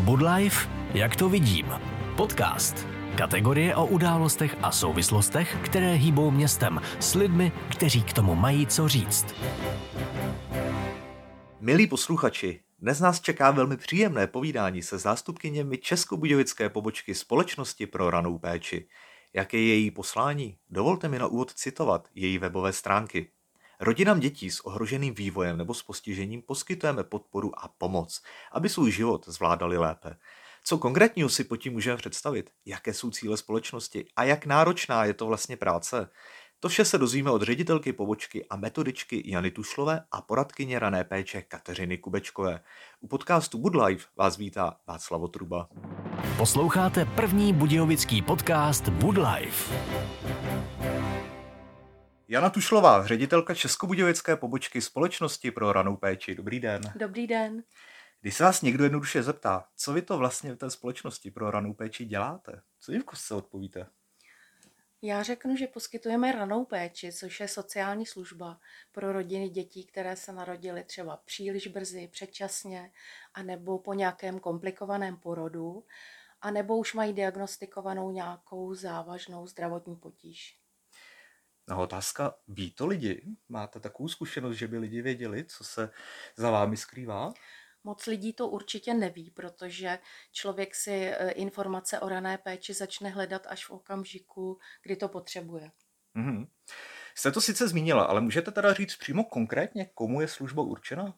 Budlife, jak to vidím. Podcast. Kategorie o událostech a souvislostech, které hýbou městem s lidmi, kteří k tomu mají co říct. Milí posluchači, dnes nás čeká velmi příjemné povídání se zástupkyněmi Českobudějovické pobočky Společnosti pro ranou péči. Jaké je její poslání? Dovolte mi na úvod citovat její webové stránky. Rodinám dětí s ohroženým vývojem nebo s postižením poskytujeme podporu a pomoc, aby svůj život zvládali lépe. Co konkrétního si pod tím můžeme představit? Jaké jsou cíle společnosti? A jak náročná je to vlastně práce? To vše se dozvíme od ředitelky pobočky a metodičky Jany Tušlové a poradkyně rané péče Kateřiny Kubečkové. U podcastu Good Life vás vítá Václav Truba. Posloucháte první budějovický podcast Good Life. Jana Tušlová, ředitelka Českobudějovické pobočky Společnosti pro ranou péči. Dobrý den. Dobrý den. Když se vás někdo jednoduše zeptá, co vy to vlastně v té společnosti pro ranou péči děláte, co jim v kostce odpovíte? Já řeknu, že poskytujeme ranou péči, což je sociální služba pro rodiny dětí, které se narodily třeba příliš brzy, předčasně, anebo po nějakém komplikovaném porodu, anebo už mají diagnostikovanou nějakou závažnou zdravotní potíž. No otázka, ví to lidi? Máte takovou zkušenost, že by lidi věděli, co se za vámi skrývá? Moc lidí to určitě neví, protože člověk si e, informace o rané péči začne hledat až v okamžiku, kdy to potřebuje. Mm-hmm. Jste to sice zmínila, ale můžete teda říct přímo konkrétně, komu je služba určena?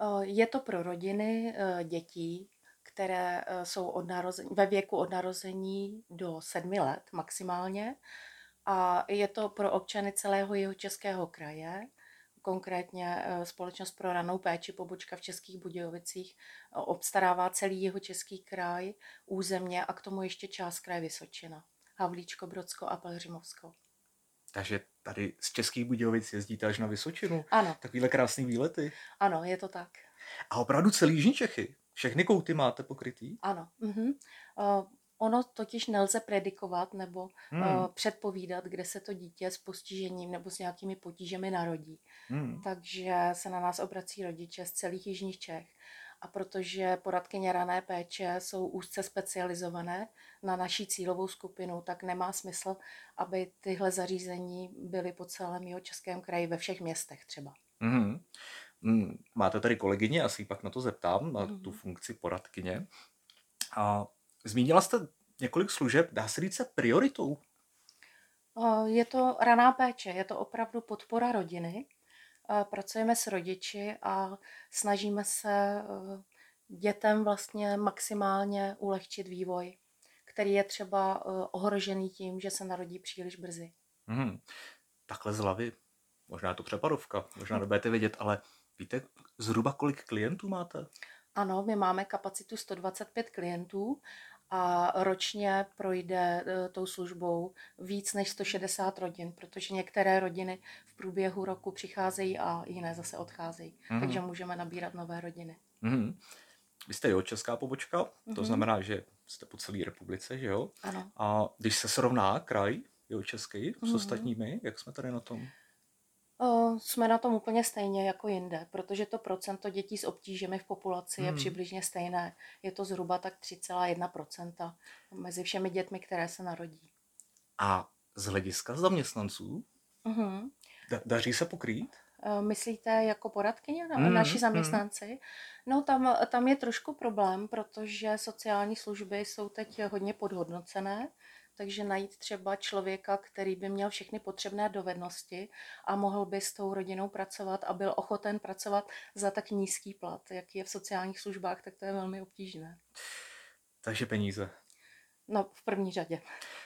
E, je to pro rodiny e, dětí, které jsou od narození, ve věku od narození do sedmi let maximálně. A je to pro občany celého jeho českého kraje konkrétně eh, Společnost pro ranou péči pobočka v Českých Budějovicích eh, obstarává celý jeho český kraj, územně a k tomu ještě část kraje Vysočina, Havlíčko, Brodsko a Pelřimovsko. Takže tady z Českých Budějovic jezdíte až na Vysočinu? Ano. Takovýhle krásný výlety? Ano, je to tak. A opravdu celý Jižní Čechy? Všechny kouty máte pokrytý? Ano. Uh-huh. Ono totiž nelze predikovat nebo hmm. uh, předpovídat, kde se to dítě s postižením nebo s nějakými potížemi narodí. Hmm. Takže se na nás obrací rodiče z celých jižních Čech. A protože poradkyně rané péče jsou úzce specializované na naší cílovou skupinu, tak nemá smysl, aby tyhle zařízení byly po celém jeho českém kraji ve všech městech třeba. Hmm. Máte tady kolegyně, asi pak na to zeptám, na tu hmm. funkci poradkyně. A Zmínila jste několik služeb, dá se říct prioritou? Je to raná péče, je to opravdu podpora rodiny. Pracujeme s rodiči a snažíme se e, dětem vlastně maximálně ulehčit vývoj, který je třeba e, ohrožený tím, že se narodí příliš brzy. Hmm. Takhle z hlavy, možná je to přepadovka, možná nebudete vědět, ale víte zhruba kolik klientů máte? Ano, my máme kapacitu 125 klientů a ročně projde e, tou službou víc než 160 rodin, protože některé rodiny v průběhu roku přicházejí a jiné zase odcházejí. Mm. Takže můžeme nabírat nové rodiny. Mm. Vy jste jo česká pobočka, mm-hmm. to mhm. znamená, že jste po celé republice, že jo? Ano. A když se srovná kraj jo český mm-hmm. s ostatními, jak jsme tady na tom? Jsme na tom úplně stejně jako jinde, protože to procento dětí s obtížemi v populaci je hmm. přibližně stejné. Je to zhruba tak 3,1% mezi všemi dětmi, které se narodí. A z hlediska zaměstnanců? Uh-huh. Da- daří se pokrýt? Myslíte jako poradkyně, mm, naši hmm. zaměstnanci? Mm. No tam, tam je trošku problém, protože sociální služby jsou teď hodně podhodnocené takže najít třeba člověka, který by měl všechny potřebné dovednosti a mohl by s tou rodinou pracovat a byl ochoten pracovat za tak nízký plat, jaký je v sociálních službách, tak to je velmi obtížné. Takže peníze. No, v první řadě.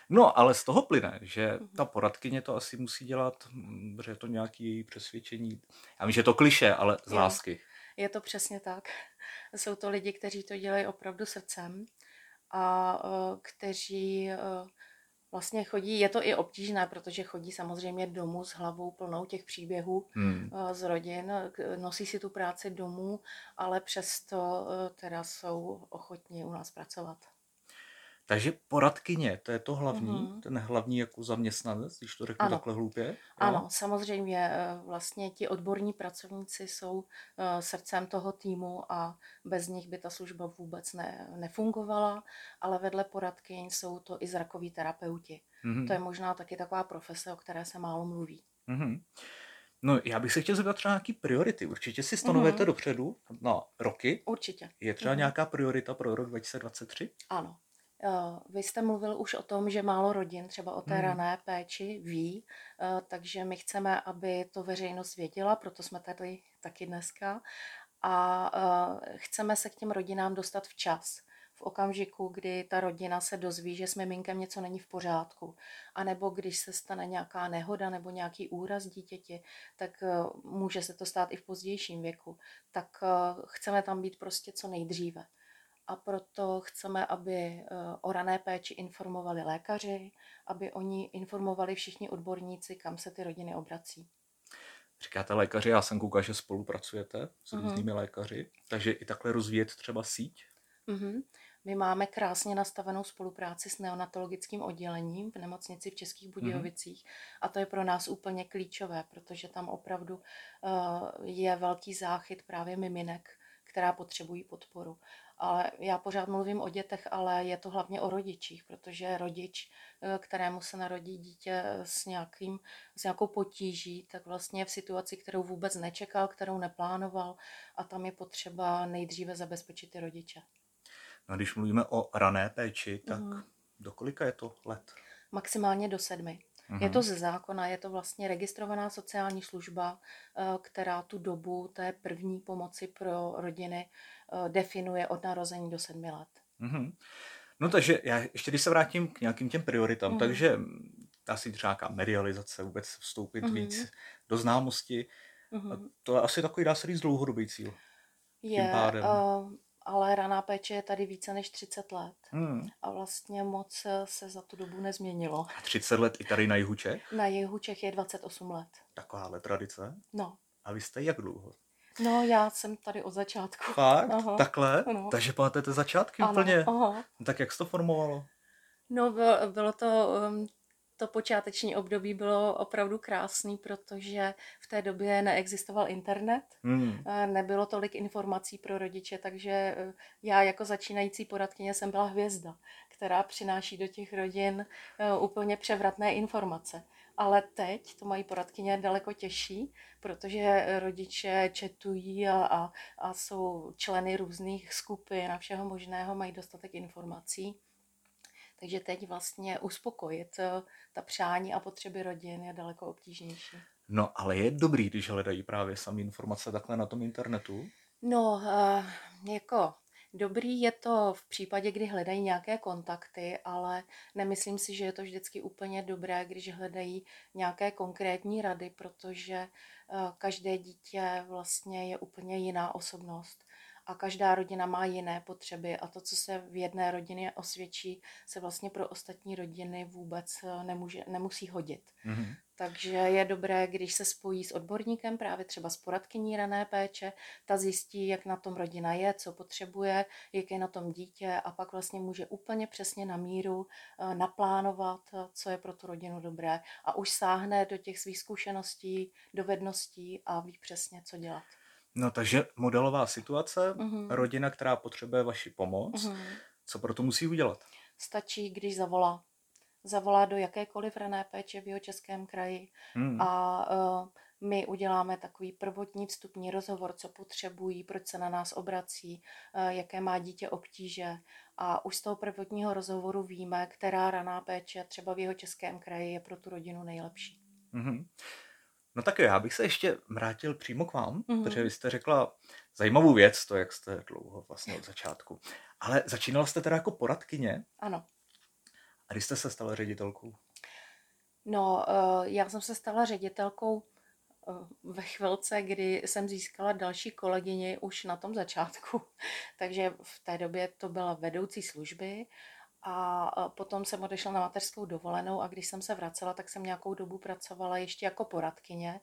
No, ale z toho plyne, že mhm. ta poradkyně to asi musí dělat, že je to nějaké její přesvědčení. Já vím, že je to kliše, ale z lásky. Je to přesně tak. Jsou to lidi, kteří to dělají opravdu srdcem a uh, kteří uh, vlastně chodí, je to i obtížné, protože chodí samozřejmě domů s hlavou plnou těch příběhů hmm. z rodin, nosí si tu práci domů, ale přesto teda jsou ochotní u nás pracovat. Takže poradkyně, to je to hlavní, mm-hmm. ten hlavní jako zaměstnanec, když to řeknu ano. takhle hloupě. Jo? Ano, samozřejmě eh, vlastně ti odborní pracovníci jsou eh, srdcem toho týmu a bez nich by ta služba vůbec ne, nefungovala, ale vedle poradkyň jsou to i zrakoví terapeuti. Mm-hmm. To je možná taky taková profese, o které se málo mluví. Mm-hmm. No, já bych se chtěl zeptat třeba nějaký priority. Určitě si stanovujete mm-hmm. dopředu na roky. Určitě. Je třeba mm-hmm. nějaká priorita pro rok 2023? Ano. Eh, vy jste mluvil už o tom, že málo rodin třeba o té hmm. rané péči ví, eh, takže my chceme, aby to veřejnost věděla, proto jsme tady taky dneska. A eh, chceme se k těm rodinám dostat včas v okamžiku, kdy ta rodina se dozví, že s miminkem něco není v pořádku, a nebo když se stane nějaká nehoda nebo nějaký úraz dítěti, tak může se to stát i v pozdějším věku, tak chceme tam být prostě co nejdříve a proto chceme, aby eh, o rané péči informovali lékaři, aby oni informovali všichni odborníci, kam se ty rodiny obrací. Říkáte lékaři, já jsem koukal, že spolupracujete s mhm. různými mm-hmm. lékaři, takže i takhle rozvíjet třeba síť? Mm-hmm. My máme krásně nastavenou spolupráci s neonatologickým oddělením v nemocnici v Českých mhm. Budějovicích mm-hmm. a to je pro nás úplně klíčové, protože tam opravdu uh, je velký záchyt právě miminek, která potřebují podporu. Ale já pořád mluvím o dětech, ale je to hlavně o rodičích, protože rodič, eh, kterému se narodí dítě s, nějakým, s nějakou potíží, tak vlastně je v situaci, kterou vůbec nečekal, kterou neplánoval a tam je potřeba nejdříve zabezpečit ty rodiče. No, když mluvíme o rané péči, tak mm. do kolika je to let? Maximálně do sedmi. Je to mhm. ze zákona, je to vlastně registrovaná sociální služba, eh, která tu dobu té první pomoci pro rodiny eh, definuje od narození do sedmi let. Mm-hmm. No takže já ještě když se vrátím k nějakým těm prioritám, mm-hmm. takže asi třeba nějaká medializace, vůbec vstoupit mm-hmm. víc do známosti, mm-hmm. to je asi takový, dá se říct, dlouhodobý cíl. Je. Uh, ale raná péče je tady více než 30 let. Hmm. A vlastně moc se za tu dobu nezměnilo. A 30 let i tady na jihu Čech? Na jihu Čech je 28 let. Takováhle tradice? No. A vy jste jak dlouho? No, já jsem tady od začátku. Fakt? Aha. Takhle? No. Takže pamatujete začátky ano. úplně? Aha. Tak jak se to formovalo? No, bylo, bylo to um, to počáteční období bylo opravdu krásný, protože v té době neexistoval internet, hmm. nebylo tolik informací pro rodiče, takže eh, já jako začínající poradkyně jsem byla hvězda, která přináší do těch rodin eh, úplně převratné informace. Ale teď to mají poradkyně daleko těžší, protože rodiče četují a, a, a jsou členy různých skupin a všeho možného, mají dostatek informací. Takže teď vlastně uspokojit eh, ta přání a potřeby rodin je daleko obtížnější. No, ale je dobrý, když hledají právě sami informace takhle na tom internetu? No, uh, jako Dobrý je to v případě, kdy hledají nějaké kontakty, ale nemyslím si, že je to vždycky úplně dobré, když hledají nějaké konkrétní rady, protože eh, každé dítě vlastně je úplně jiná osobnost a každá rodina má jiné potřeby a to, co se v jedné rodině osvědčí, se vlastně pro ostatní rodiny vůbec eh, nemůže, nemusí hodit. Mm-hmm. Takže je dobré, když se spojí s odborníkem, právě třeba s poradkyní rané péče, ta zjistí, jak na tom rodina je, co potřebuje, jak je na tom dítě a pak vlastně může úplně přesně na míru eh, naplánovat, eh, co je pro tu rodinu dobré a už sáhne do těch svých zkušeností, dovedností a ví přesně, co dělat. No takže modelová situace, mm-hmm. rodina, která potřebuje vaši pomoc, mm-hmm. co pro to musí udělat? Stačí, když zavolá. Zavolá do jakékoliv rané péče v jeho českém kraji mm. a uh, my uděláme takový prvotní vstupní rozhovor, co potřebují, proč se na nás obrací, uh, jaké má dítě obtíže a už z toho prvotního rozhovoru víme, která raná péče třeba v jeho českém kraji je pro tu rodinu nejlepší. Mm-hmm. No tak jo, já bych se ještě vrátil přímo k vám, mm-hmm. protože vy jste řekla zajímavou věc, to, jak jste dlouho vlastně od začátku. Ale začínala jste teda jako poradkyně. Ano. A kdy jste se stala ředitelkou? No, uh, já jsem se stala ředitelkou uh, ve chvilce, kdy jsem získala další kolegyni už na tom začátku. Takže v té době to byla vedoucí služby a potom jsem odešla na mateřskou dovolenou a když jsem se vracela, tak jsem nějakou dobu pracovala ještě jako poradkyně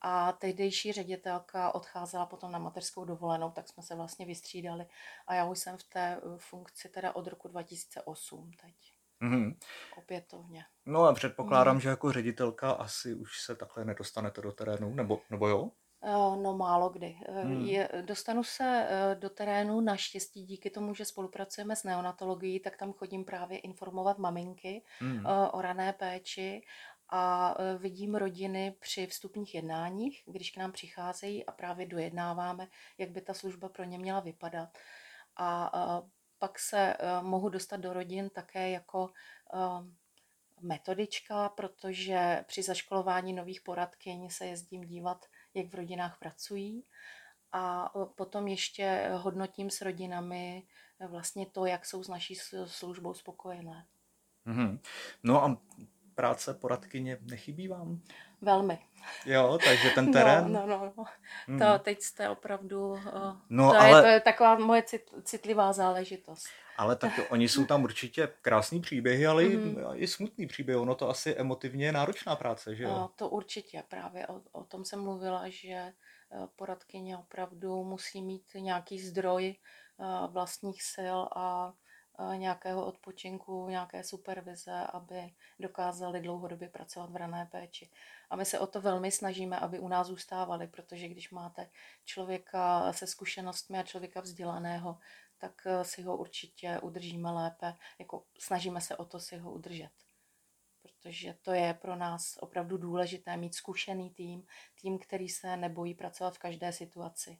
A tehdejší ředitelka odcházela potom na mateřskou dovolenou, tak jsme se vlastně vystřídali. A já už jsem v té eh, funkci teda od roku 2008 teď. Mm-hmm. Opětovně. No a předpokládám, mm. že jako ředitelka asi už se takhle nedostanete do terénu, nebo, nebo jo? Eh, no málo kdy. Eh, hmm. Je, dostanu se do terénu naštěstí díky tomu, že spolupracujeme s neonatologií, tak tam chodím právě informovat maminky hmm. o rané péči a vidím rodiny při vstupních jednáních, když k nám přicházejí a právě dojednáváme, jak by ta služba pro ně měla vypadat. A pak se mohu dostat do rodin také jako metodička, protože při zaškolování nových poradkyň se jezdím dívat, jak v rodinách pracují. A potom ještě hodnotím s rodinami vlastně to, jak jsou s naší službou spokojené. Mm-hmm. No a práce poradkyně nechybí vám? Velmi. Jo, takže ten no, terén. No, no, no. no. Hmm. To teď jste opravdu. Uh, no, to, ale... je, to je taková moje cit, citlivá záležitost. Ale tak oni jsou tam určitě krásný příběhy, ale mm. i smutný příběh. Ono to asi emotivně náročná práce, že jo? No, to určitě. Právě o, o tom jsem mluvila, že eh, poradkyně opravdu musí mít nějaký zdroj uh, vlastních sil a nějakého odpočinku, nějaké supervize, aby dokázali dlouhodobě pracovat v rané péči. A my se o to velmi snažíme, aby u nás zůstávali, protože když máte člověka se zkušenostmi a člověka vzdělaného, tak eh, si ho určitě udržíme lépe, jako snažíme se o to si ho udržet. Protože to je pro nás opravdu důležité mít zkušený tým, tým, který se nebojí pracovat v každé situaci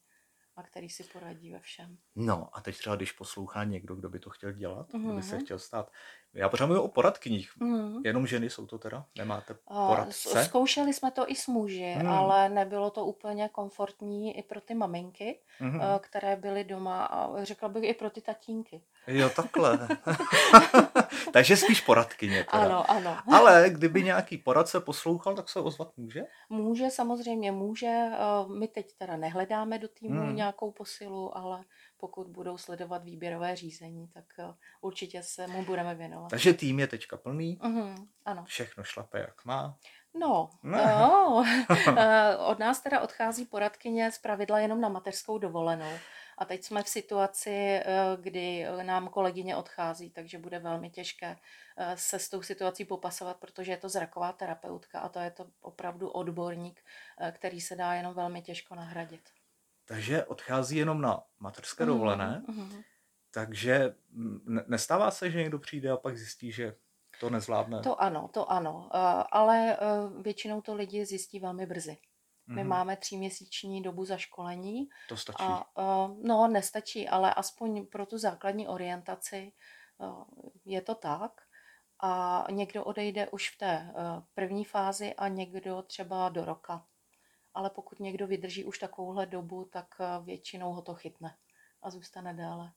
a který si poradí ve všem. No a teď třeba, když poslouchá někdo, kdo by to chtěl dělat, mm-hmm. kdo by se mhm. chtěl stát. Já pořád mluvím o poradkyních. Mm-hmm. Jenom ženy jsou to teda? Nemáte poradce? Zkoušeli jsme to i s muži, mm. ale nebylo to úplně komfortní i pro ty maminky, mm-hmm. které byly doma a řekla bych i pro ty tatínky. Jo, takhle. Takže spíš poradkyně. Teda. Ano, ano. Ale kdyby nějaký poradce poslouchal, tak se ozvat může? Může, samozřejmě může. Eh, my teď teda nehledáme do týmu hmm. nějakou posilu, ale pokud budou sledovat výběrové řízení, tak eh, určitě se mu budeme věnovat. Takže tým je teďka plný? Uh-huh, ano. Všechno šlape jak má? No, no. Eh, od nás teda odchází poradkyně z pravidla jenom na mateřskou dovolenou. A teď jsme v situaci, eh, kdy nám kolegyně odchází, takže bude velmi těžké eh, se s tou situací popasovat, protože je to zraková terapeutka a to je to opravdu odborník, eh, který se dá jenom velmi těžko nahradit. Takže odchází jenom na mateřské mhm, dovolené, mm-hmm. takže nestává se, že někdo přijde a pak zjistí, že to nezvládne? To ano, to ano, ale většinou to lidi zjistí velmi brzy. My mm-hmm. máme tříměsíční dobu za školení. To stačí? A, uh, no, nestačí, ale aspoň pro tu základní orientaci uh, je to tak. A někdo odejde už v té uh, první fázi a někdo třeba do roka. Ale pokud někdo vydrží už takovouhle dobu, tak uh, většinou ho to chytne a zůstane déle.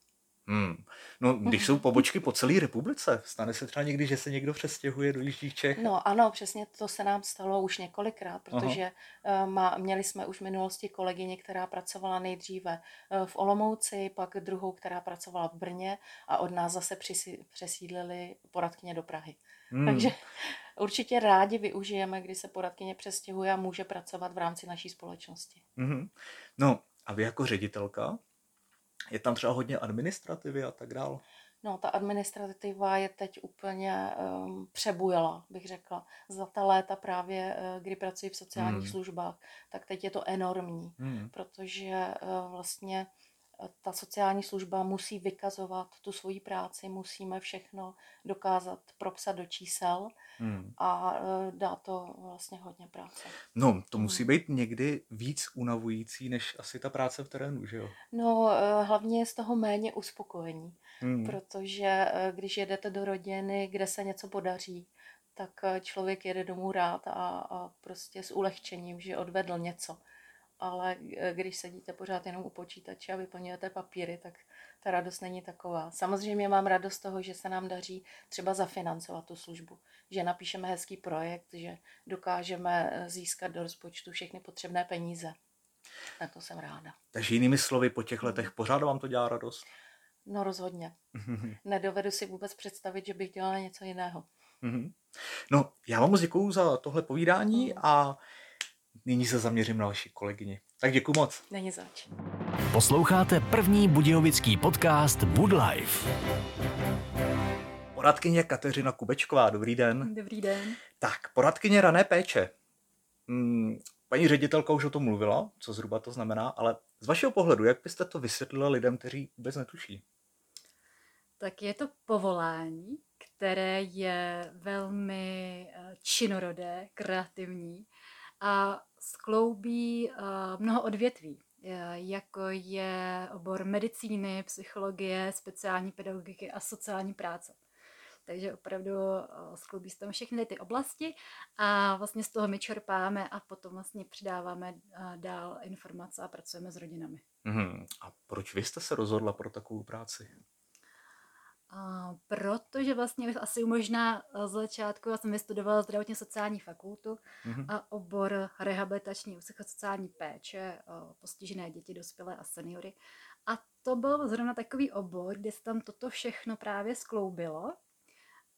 Hmm. No, když jsou pobočky po celé republice, stane se třeba někdy, že se někdo přestěhuje do Jižních Čech? No ano, přesně to se nám stalo už několikrát, protože uh, má, měli jsme už v minulosti kolegyně, která pracovala nejdříve uh, v Olomouci, pak druhou, která pracovala v Brně a od nás zase přisi, přesídlili poradkyně do Prahy. Hmm. Takže určitě rádi využijeme, kdy se poradkyně přestěhuje a může pracovat v rámci naší společnosti. Hmm. No a vy jako ředitelka, je tam třeba hodně administrativy a tak dále? No, ta administrativa je teď úplně um, přebujela, bych řekla. Za ta léta právě, uh, kdy pracuji v sociálních hmm. službách, tak teď je to enormní, hmm. protože uh, vlastně ta sociální služba musí vykazovat tu svoji práci, musíme všechno dokázat propsat do čísel hmm. a e, dá to vlastně hodně práce. No, to musí hmm. být někdy víc unavující, než asi ta práce v terénu, že jo? No, e, hlavně je z toho méně uspokojení, hmm. protože e, když jedete do rodiny, kde se něco podaří, tak člověk jede domů rád a, a prostě s ulehčením, že odvedl něco ale eh, když sedíte pořád jenom u počítače a vyplňujete papíry, tak ta radost není taková. Samozřejmě mám radost toho, že se nám daří třeba zafinancovat tu službu, že napíšeme hezký projekt, že dokážeme eh, získat do rozpočtu všechny potřebné peníze. Na to jsem ráda. Takže jinými slovy, po těch letech pořád vám to dělá radost? No rozhodně. Nedovedu si vůbec představit, že bych dělala něco jiného. No, já vám moc děkuju za tohle povídání a nyní se zaměřím na vaši kolegyni. Tak děkuji moc. Není zač. Posloucháte první budějovický podcast Wood Life. Poradkyně Kateřina Kubečková, dobrý den. Dobrý den. Tak, poradkyně rané péče. Hmm, paní ředitelka už o tom mluvila, co zhruba to znamená, ale z vašeho pohledu, jak byste to vysvětlila lidem, kteří vůbec netuší? Tak je to povolání, které je velmi eh, činorodé, kreativní a skloubí eh, mnoho odvětví, eh, jako je obor medicíny, psychologie, speciální pedagogiky a sociální práce. Takže opravdu skloubí se tam všechny ty oblasti a vlastně z toho my čerpáme a potom vlastně předáváme dál informace a pracujeme s rodinami. Mm, a proč vy jste se rozhodla pro takovou práci? A protože vlastně asi možná z začátku já jsem vystudovala zdravotně sociální fakultu mm-hmm. a obor rehabilitační psychosociální péče, postižené děti, dospělé a seniory. A to byl zrovna takový obor, kde se tam toto všechno právě skloubilo.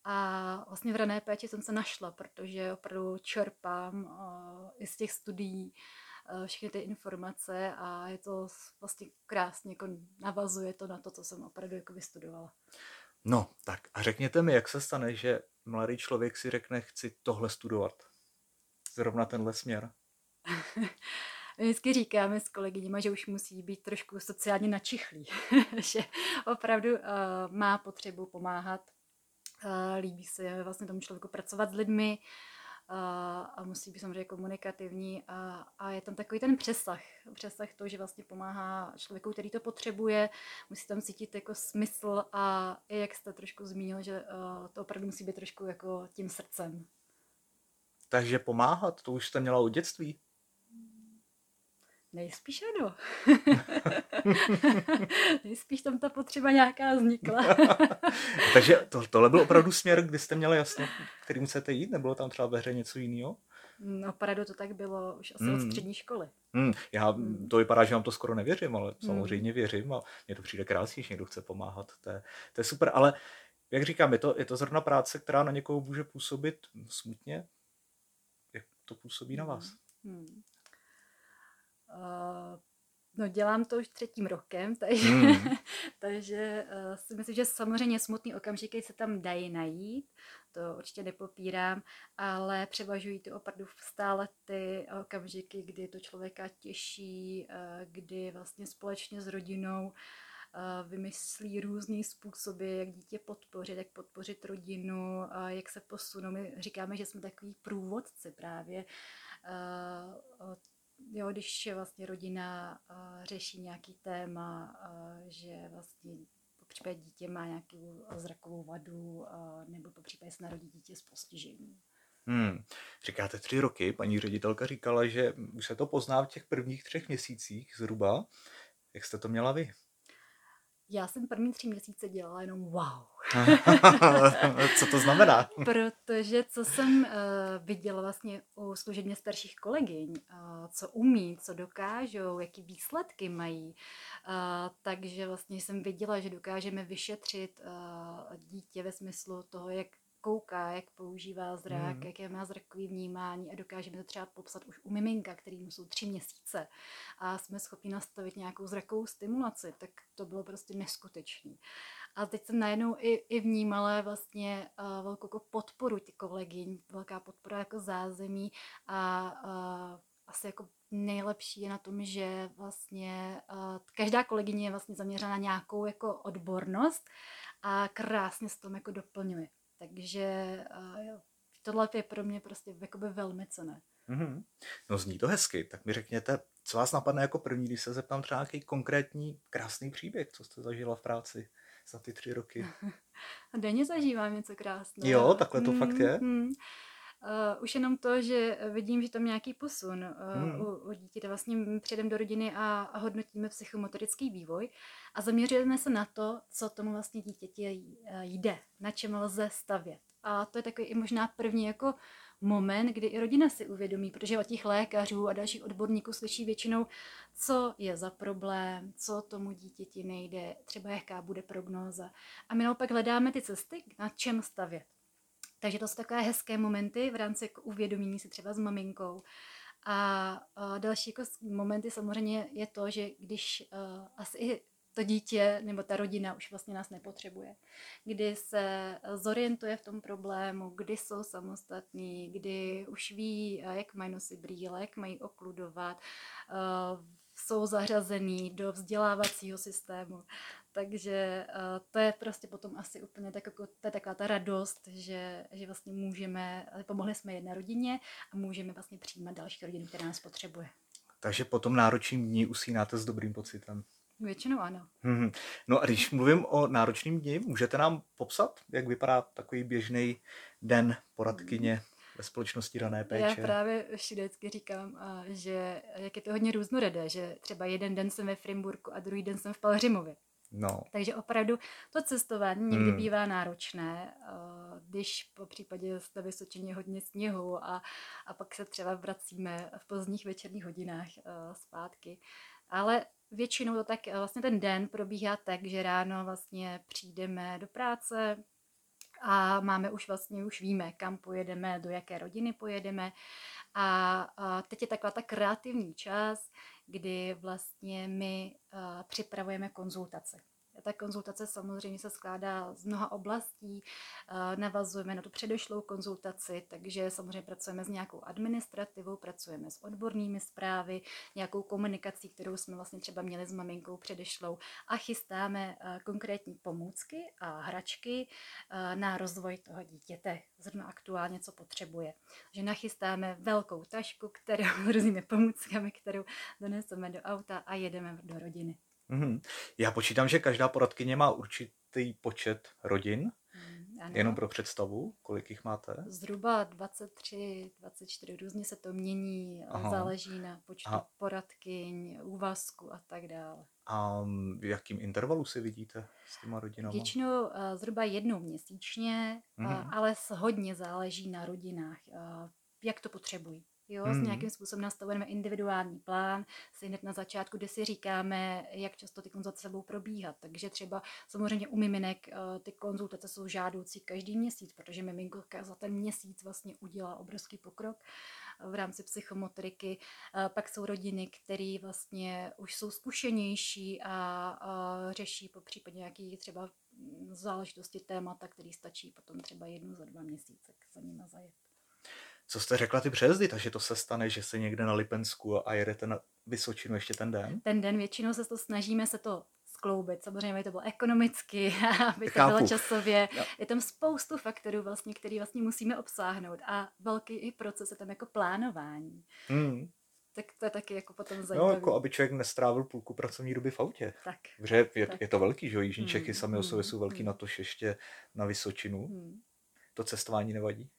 A vlastně v rané péči jsem se našla, protože opravdu čerpám uh, i z těch studií uh, všechny ty informace a je to vlastně krásně, jako navazuje to na to, co jsem opravdu jako vystudovala. No, tak a řekněte mi, jak se stane, že mladý člověk si řekne, chci tohle studovat. Zrovna tenhle směr. Vždycky říkáme s kolegyněma, že už musí být trošku sociálně načichlý, že opravdu uh, má potřebu pomáhat, uh, líbí se vlastně tomu člověku pracovat s lidmi, uh, a, a musí být samozřejmě komunikativní a, a je tam takový ten přesah, přesah to, že vlastně pomáhá člověku, který to potřebuje, musí tam cítit jako smysl a i jak jste trošku zmínil, že uh, to opravdu musí být trošku jako tím srdcem. Takže pomáhat, to už jste měla od dětství? Nejspíš ano. Nejspíš tam ta potřeba nějaká vznikla. Takže to, tohle byl opravdu směr, kdy jste měli jasno, kterým chcete jít? Nebylo tam třeba ve hře něco jiného? No, opravdu to tak bylo už asi mm. od hmm. střední školy. Mm, já, mm. To vypadá, že vám to skoro nevěřím, ale mm. samozřejmě věřím a mně to přijde krásně, že někdo chce pomáhat. To je, to je super, ale jak říkám, je to, je to zrovna práce, která na někoho může působit smutně. Jak to působí na vás? Mm. Uh, no dělám to už třetím rokem, takže, mm. takže uh, si myslím, že samozřejmě smutný okamžiky se tam dají najít, to určitě nepopírám, ale převažují to opravdu stále ty okamžiky, kdy to člověka těší, uh, kdy vlastně společně s rodinou vymyslí různý způsoby, jak dítě podpořit, jak podpořit rodinu, jak se posunout. My říkáme, že jsme takový průvodci právě jo, když vlastně rodina uh, řeší nějaký téma, uh, že vlastně po případě dítě má nějakou zrakovou vadu nebo po případě se narodí dítě s postižením. Hmm. Říkáte tři roky, paní ředitelka říkala, že už se to pozná v těch prvních třech měsících zhruba. Jak jste to měla vy? Já jsem první tři měsíce dělala jenom wow. co to znamená? Protože co jsem uh, viděla vlastně u služebně starších kolegyň, uh, co umí, co dokážou, jaký výsledky mají, uh, takže vlastně jsem viděla, že dokážeme vyšetřit uh, dítě ve smyslu toho, jak kouká, jak používá zrak, mm. jaké má zrakový vnímání a dokážeme to třeba popsat už u miminka, kterým jsou tři měsíce a jsme schopni nastavit nějakou zrakovou stimulaci, tak to bylo prostě neskutečné. A teď jsem najednou i, i vnímala vlastně uh, velkou jako podporu těch kolegyň, velká podpora jako zázemí a uh, asi jako nejlepší je na tom, že vlastně uh, každá kolegyně je vlastně zaměřena na nějakou jako odbornost a krásně se tom jako doplňuje. Takže uh, tohle je pro mě prostě jakoby velmi cené. Mm-hmm. No zní to hezky, tak mi řekněte, co vás napadne jako první, když se zeptám třeba nějaký konkrétní krásný příběh, co jste zažila v práci za ty tři roky. Denně zažívám něco krásného. Jo, takhle to mm, fakt je. Mm. Uh, už jenom to, že vidím, že tam nějaký posun uh, hmm. u, u dítěte. Vlastně přijdeme do rodiny a, a hodnotíme psychomotorický vývoj a zaměřujeme se na to, co tomu vlastně dítěti jde, na čem lze stavět. A to je takový i možná první jako moment, kdy i rodina si uvědomí, protože od těch lékařů a dalších odborníků slyší většinou, co je za problém, co tomu dítěti nejde, třeba jaká bude prognóza. A my naopak hledáme ty cesty, na čem stavět. Takže to jsou takové hezké momenty v rámci jako uvědomění si třeba s maminkou. A, další jako momenty samozřejmě je to, že když asi i to dítě nebo ta rodina už vlastně nás nepotřebuje. Kdy se zorientuje v tom problému, kdy jsou samostatní, kdy už ví, jak mají nosit brýle, jak mají okludovat, jsou zařazený do vzdělávacího systému. Takže to je prostě potom asi úplně tak jako, to je taková ta radost, že, že vlastně můžeme, pomohli jsme jedné rodině a můžeme vlastně přijímat další rodiny, která nás potřebuje. Takže po tom náročním dní usínáte s dobrým pocitem. Většinou ano. Hmm. No a když mluvím o náročným dni, můžete nám popsat, jak vypadá takový běžný den poradkyně ve společnosti rané péče? Já právě vždycky říkám, že jak je to hodně různorodé, že třeba jeden den jsem ve Frimburku a druhý den jsem v Palřimově. No. Takže opravdu to cestování někdy hmm. bývá náročné, když po případě jste Vysočině hodně sněhu a, a pak se třeba vracíme v pozdních večerních hodinách zpátky. Ale většinou to tak, vlastně ten den probíhá tak, že ráno vlastně přijdeme do práce a máme už vlastně, už víme, kam pojedeme, do jaké rodiny pojedeme a, a teď je taková ta kreativní čas, kdy vlastně my a, připravujeme konzultace. Ta konzultace samozřejmě se skládá z mnoha oblastí, navazujeme na tu předešlou konzultaci, takže samozřejmě pracujeme s nějakou administrativou, pracujeme s odbornými zprávy, nějakou komunikací, kterou jsme vlastně třeba měli s maminkou předešlou a chystáme konkrétní pomůcky a hračky na rozvoj toho dítěte, zrovna aktuálně, co potřebuje. Že nachystáme velkou tašku, kterou různými pomůckami, kterou doneseme do auta a jedeme do rodiny. Mm-hmm. Já počítám, že každá poradkyně má určitý počet rodin. Mm, ano. Jenom pro představu, kolik jich máte? Zhruba 23, 24, různě se to mění, Aha. záleží na počtu Aha. poradkyň, úvazku a tak dále. A v jakým intervalu si vidíte s těma rodinama? Většinou uh, zhruba jednou měsíčně, mm-hmm. uh, ale hodně záleží na rodinách, uh, jak to potřebují. Jo, hmm. s nějakým způsobem nastavujeme individuální plán, si hned na začátku, kde si říkáme, jak často ty konzultace budou probíhat. Takže třeba samozřejmě u miminek eh, ty konzultace jsou žádoucí každý měsíc, protože miminko za ten měsíc vlastně udělá obrovský pokrok v rámci psychomotoriky. Eh, pak jsou rodiny, které vlastně už jsou zkušenější a, a řeší po případě nějaký třeba záležitosti témata, který stačí potom třeba jednu za dva měsíce za nima zajet. Co jste řekla ty přejezdy, takže to se stane, že se někde na Lipensku a jedete na Vysočinu ještě ten den? Ten den většinou se to snažíme se to skloubit. Samozřejmě, aby to bylo ekonomicky, aby to bylo časově. Jo. Je tam spoustu faktorů, vlastně, který vlastně musíme obsáhnout a velký i proces je tam jako plánování. Hmm. Tak to je taky jako potom zajímavé. No, jako aby člověk nestrávil půlku pracovní doby v autě. Tak. Že je, tak. je to velký, že jo? Jižní hmm. Čechy sami o sobě jsou velký hmm. na to, ještě na Vysočinu. Hmm. To cestování nevadí?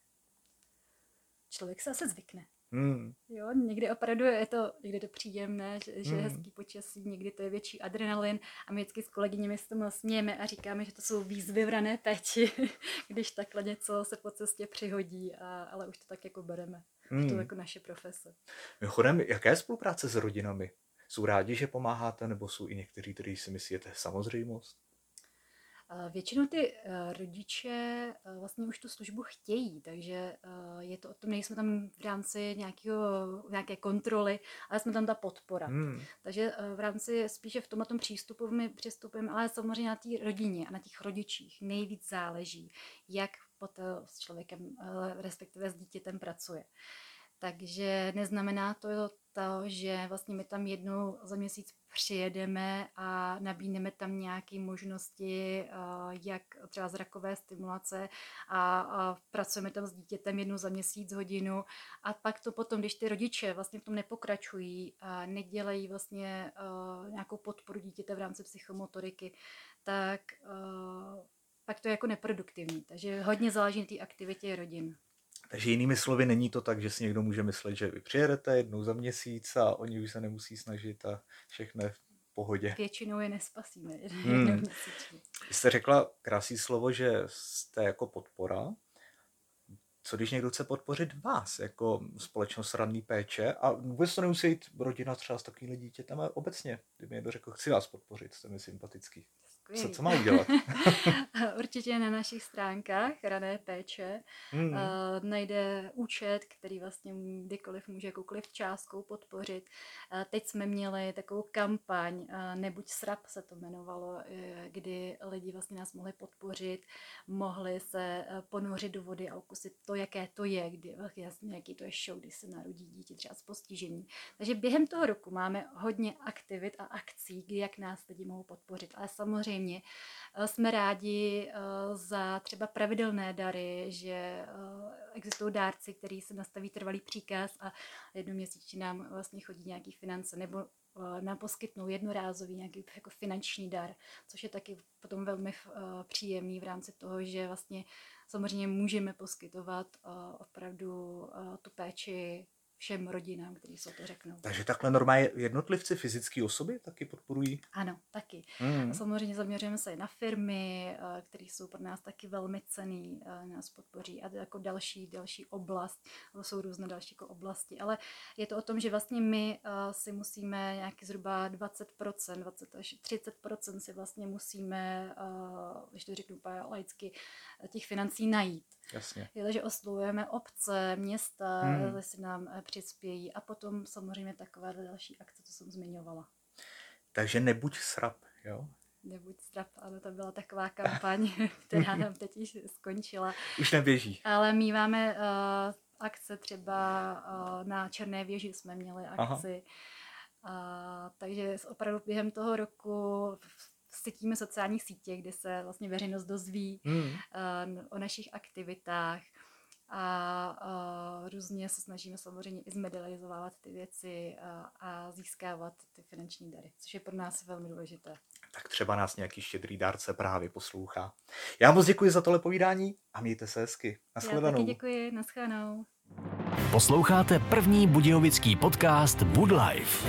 Člověk se asi zvykne. Hmm. Jo, někdy opravdu je to, někdy to příjemné, že, že hmm. je hezký počasí, někdy to je větší adrenalin a my vždycky s kolegyněmi se tomu smějeme a říkáme, že to jsou výzvy v rané péči, když takhle něco se po cestě přihodí, a, ale už to tak jako bereme. Hmm. To jako naše profese. Mimochodem, jaká je spolupráce s rodinami? Jsou rádi, že pomáháte, nebo jsou i někteří, kteří si myslíte samozřejmost? Většinou ty eh, rodiče eh, vlastně už tu službu chtějí, takže eh, je to o tom, nejsme tam v rámci nějakého, nějaké kontroly, ale jsme tam ta podpora. Hmm. Takže v rámci spíše v tomhle přístupu my přistupujeme, ale samozřejmě na té rodině a na těch rodičích nejvíc záleží, jak pod s člověkem, respektive s dítětem pracuje. Takže neznamená to to, že vlastně my tam jednou za měsíc přijedeme a nabídneme tam nějaké možnosti, eh, jak třeba zrakové stimulace a, a pracujeme tam s dítětem jednou za měsíc hodinu a pak to potom, když ty rodiče vlastně v tom nepokračují a nedělají vlastně uh, nějakou podporu dítěte v rámci psychomotoriky, tak uh, pak to je jako neproduktivní. Takže hodně záleží na té aktivitě rodin. Takže jinými slovy, není to tak, že si někdo může myslet, že vy přijedete jednou za měsíc a oni už se nemusí snažit a všechno je v pohodě. Většinou je nespasíme. Hmm. Vy jste řekla krásný slovo, že jste jako podpora. Co když někdo chce podpořit vás jako společnost ranní péče a vůbec to nemusí jít rodina třeba s takovým dítětem, ale obecně, kdyby někdo řekl, chci vás podpořit, jste mi sympatický. Co, co má udělat? určitě na našich stránkách Rané péče mm. uh, najde účet, který vlastně kdykoliv může jakoukoliv částkou podpořit. Uh, teď jsme měli takovou kampaň, uh, Nebuď srap se to jmenovalo, uh, kdy lidi vlastně nás mohli podpořit, mohli se uh, ponořit do vody a okusit to, jaké to je, kdy, jasně, jaký to je show, když se narodí dítě třeba s postižením. Takže během toho roku máme hodně aktivit a akcí, jak nás lidi mohou podpořit. Ale samozřejmě eh, jsme rádi eh, za třeba pravidelné dary, že eh, existují dárci, který se nastaví trvalý příkaz a jednoměsíčně nám vlastně chodí nějaký finance nebo nám poskytnou jednorázový nějaký jako finanční dar, což je taky potom velmi příjemný v rámci toho, že vlastně samozřejmě můžeme poskytovat opravdu tu péči všem rodinám, kteří se to řeknou. Takže takhle normálně jednotlivci, fyzické osoby taky podporují? Ano, taky. Mm. Samozřejmě zaměřujeme se i na firmy, eh, které jsou pro nás taky velmi cený, eh, nás podpoří a jako další, další oblast, to jsou různé další jako oblasti, ale je to o tom, že vlastně my eh, si musíme nějaký zhruba 20%, 20 až 30% si vlastně musíme, když to řeknu laicky, těch financí najít. Jasně. Je, že oslovujeme obce, města, hmm. si nám eh, přispějí a potom samozřejmě takové další akce, co jsem zmiňovala. Takže nebuď srap, jo? Nebuď strap, ano, to byla taková kampaň, která nám teď již skončila. Už neběží. Ale my máme uh, akce třeba uh, na Černé věži jsme měli akci. Uh, takže opravdu během toho roku setíme sociálních sítě, kde se vlastně veřejnost dozví mm. uh, o našich aktivitách a uh, různě se snažíme samozřejmě i zmedializovávat ty věci a, a získávat ty finanční dary, což je pro nás velmi důležité. Tak třeba nás nějaký štědrý dárce právě poslouchá. Já moc děkuji za tohle povídání a mějte se hezky. Naschledanou. Já taky děkuji, naschledanou. Posloucháte první budějovický podcast Woodlife.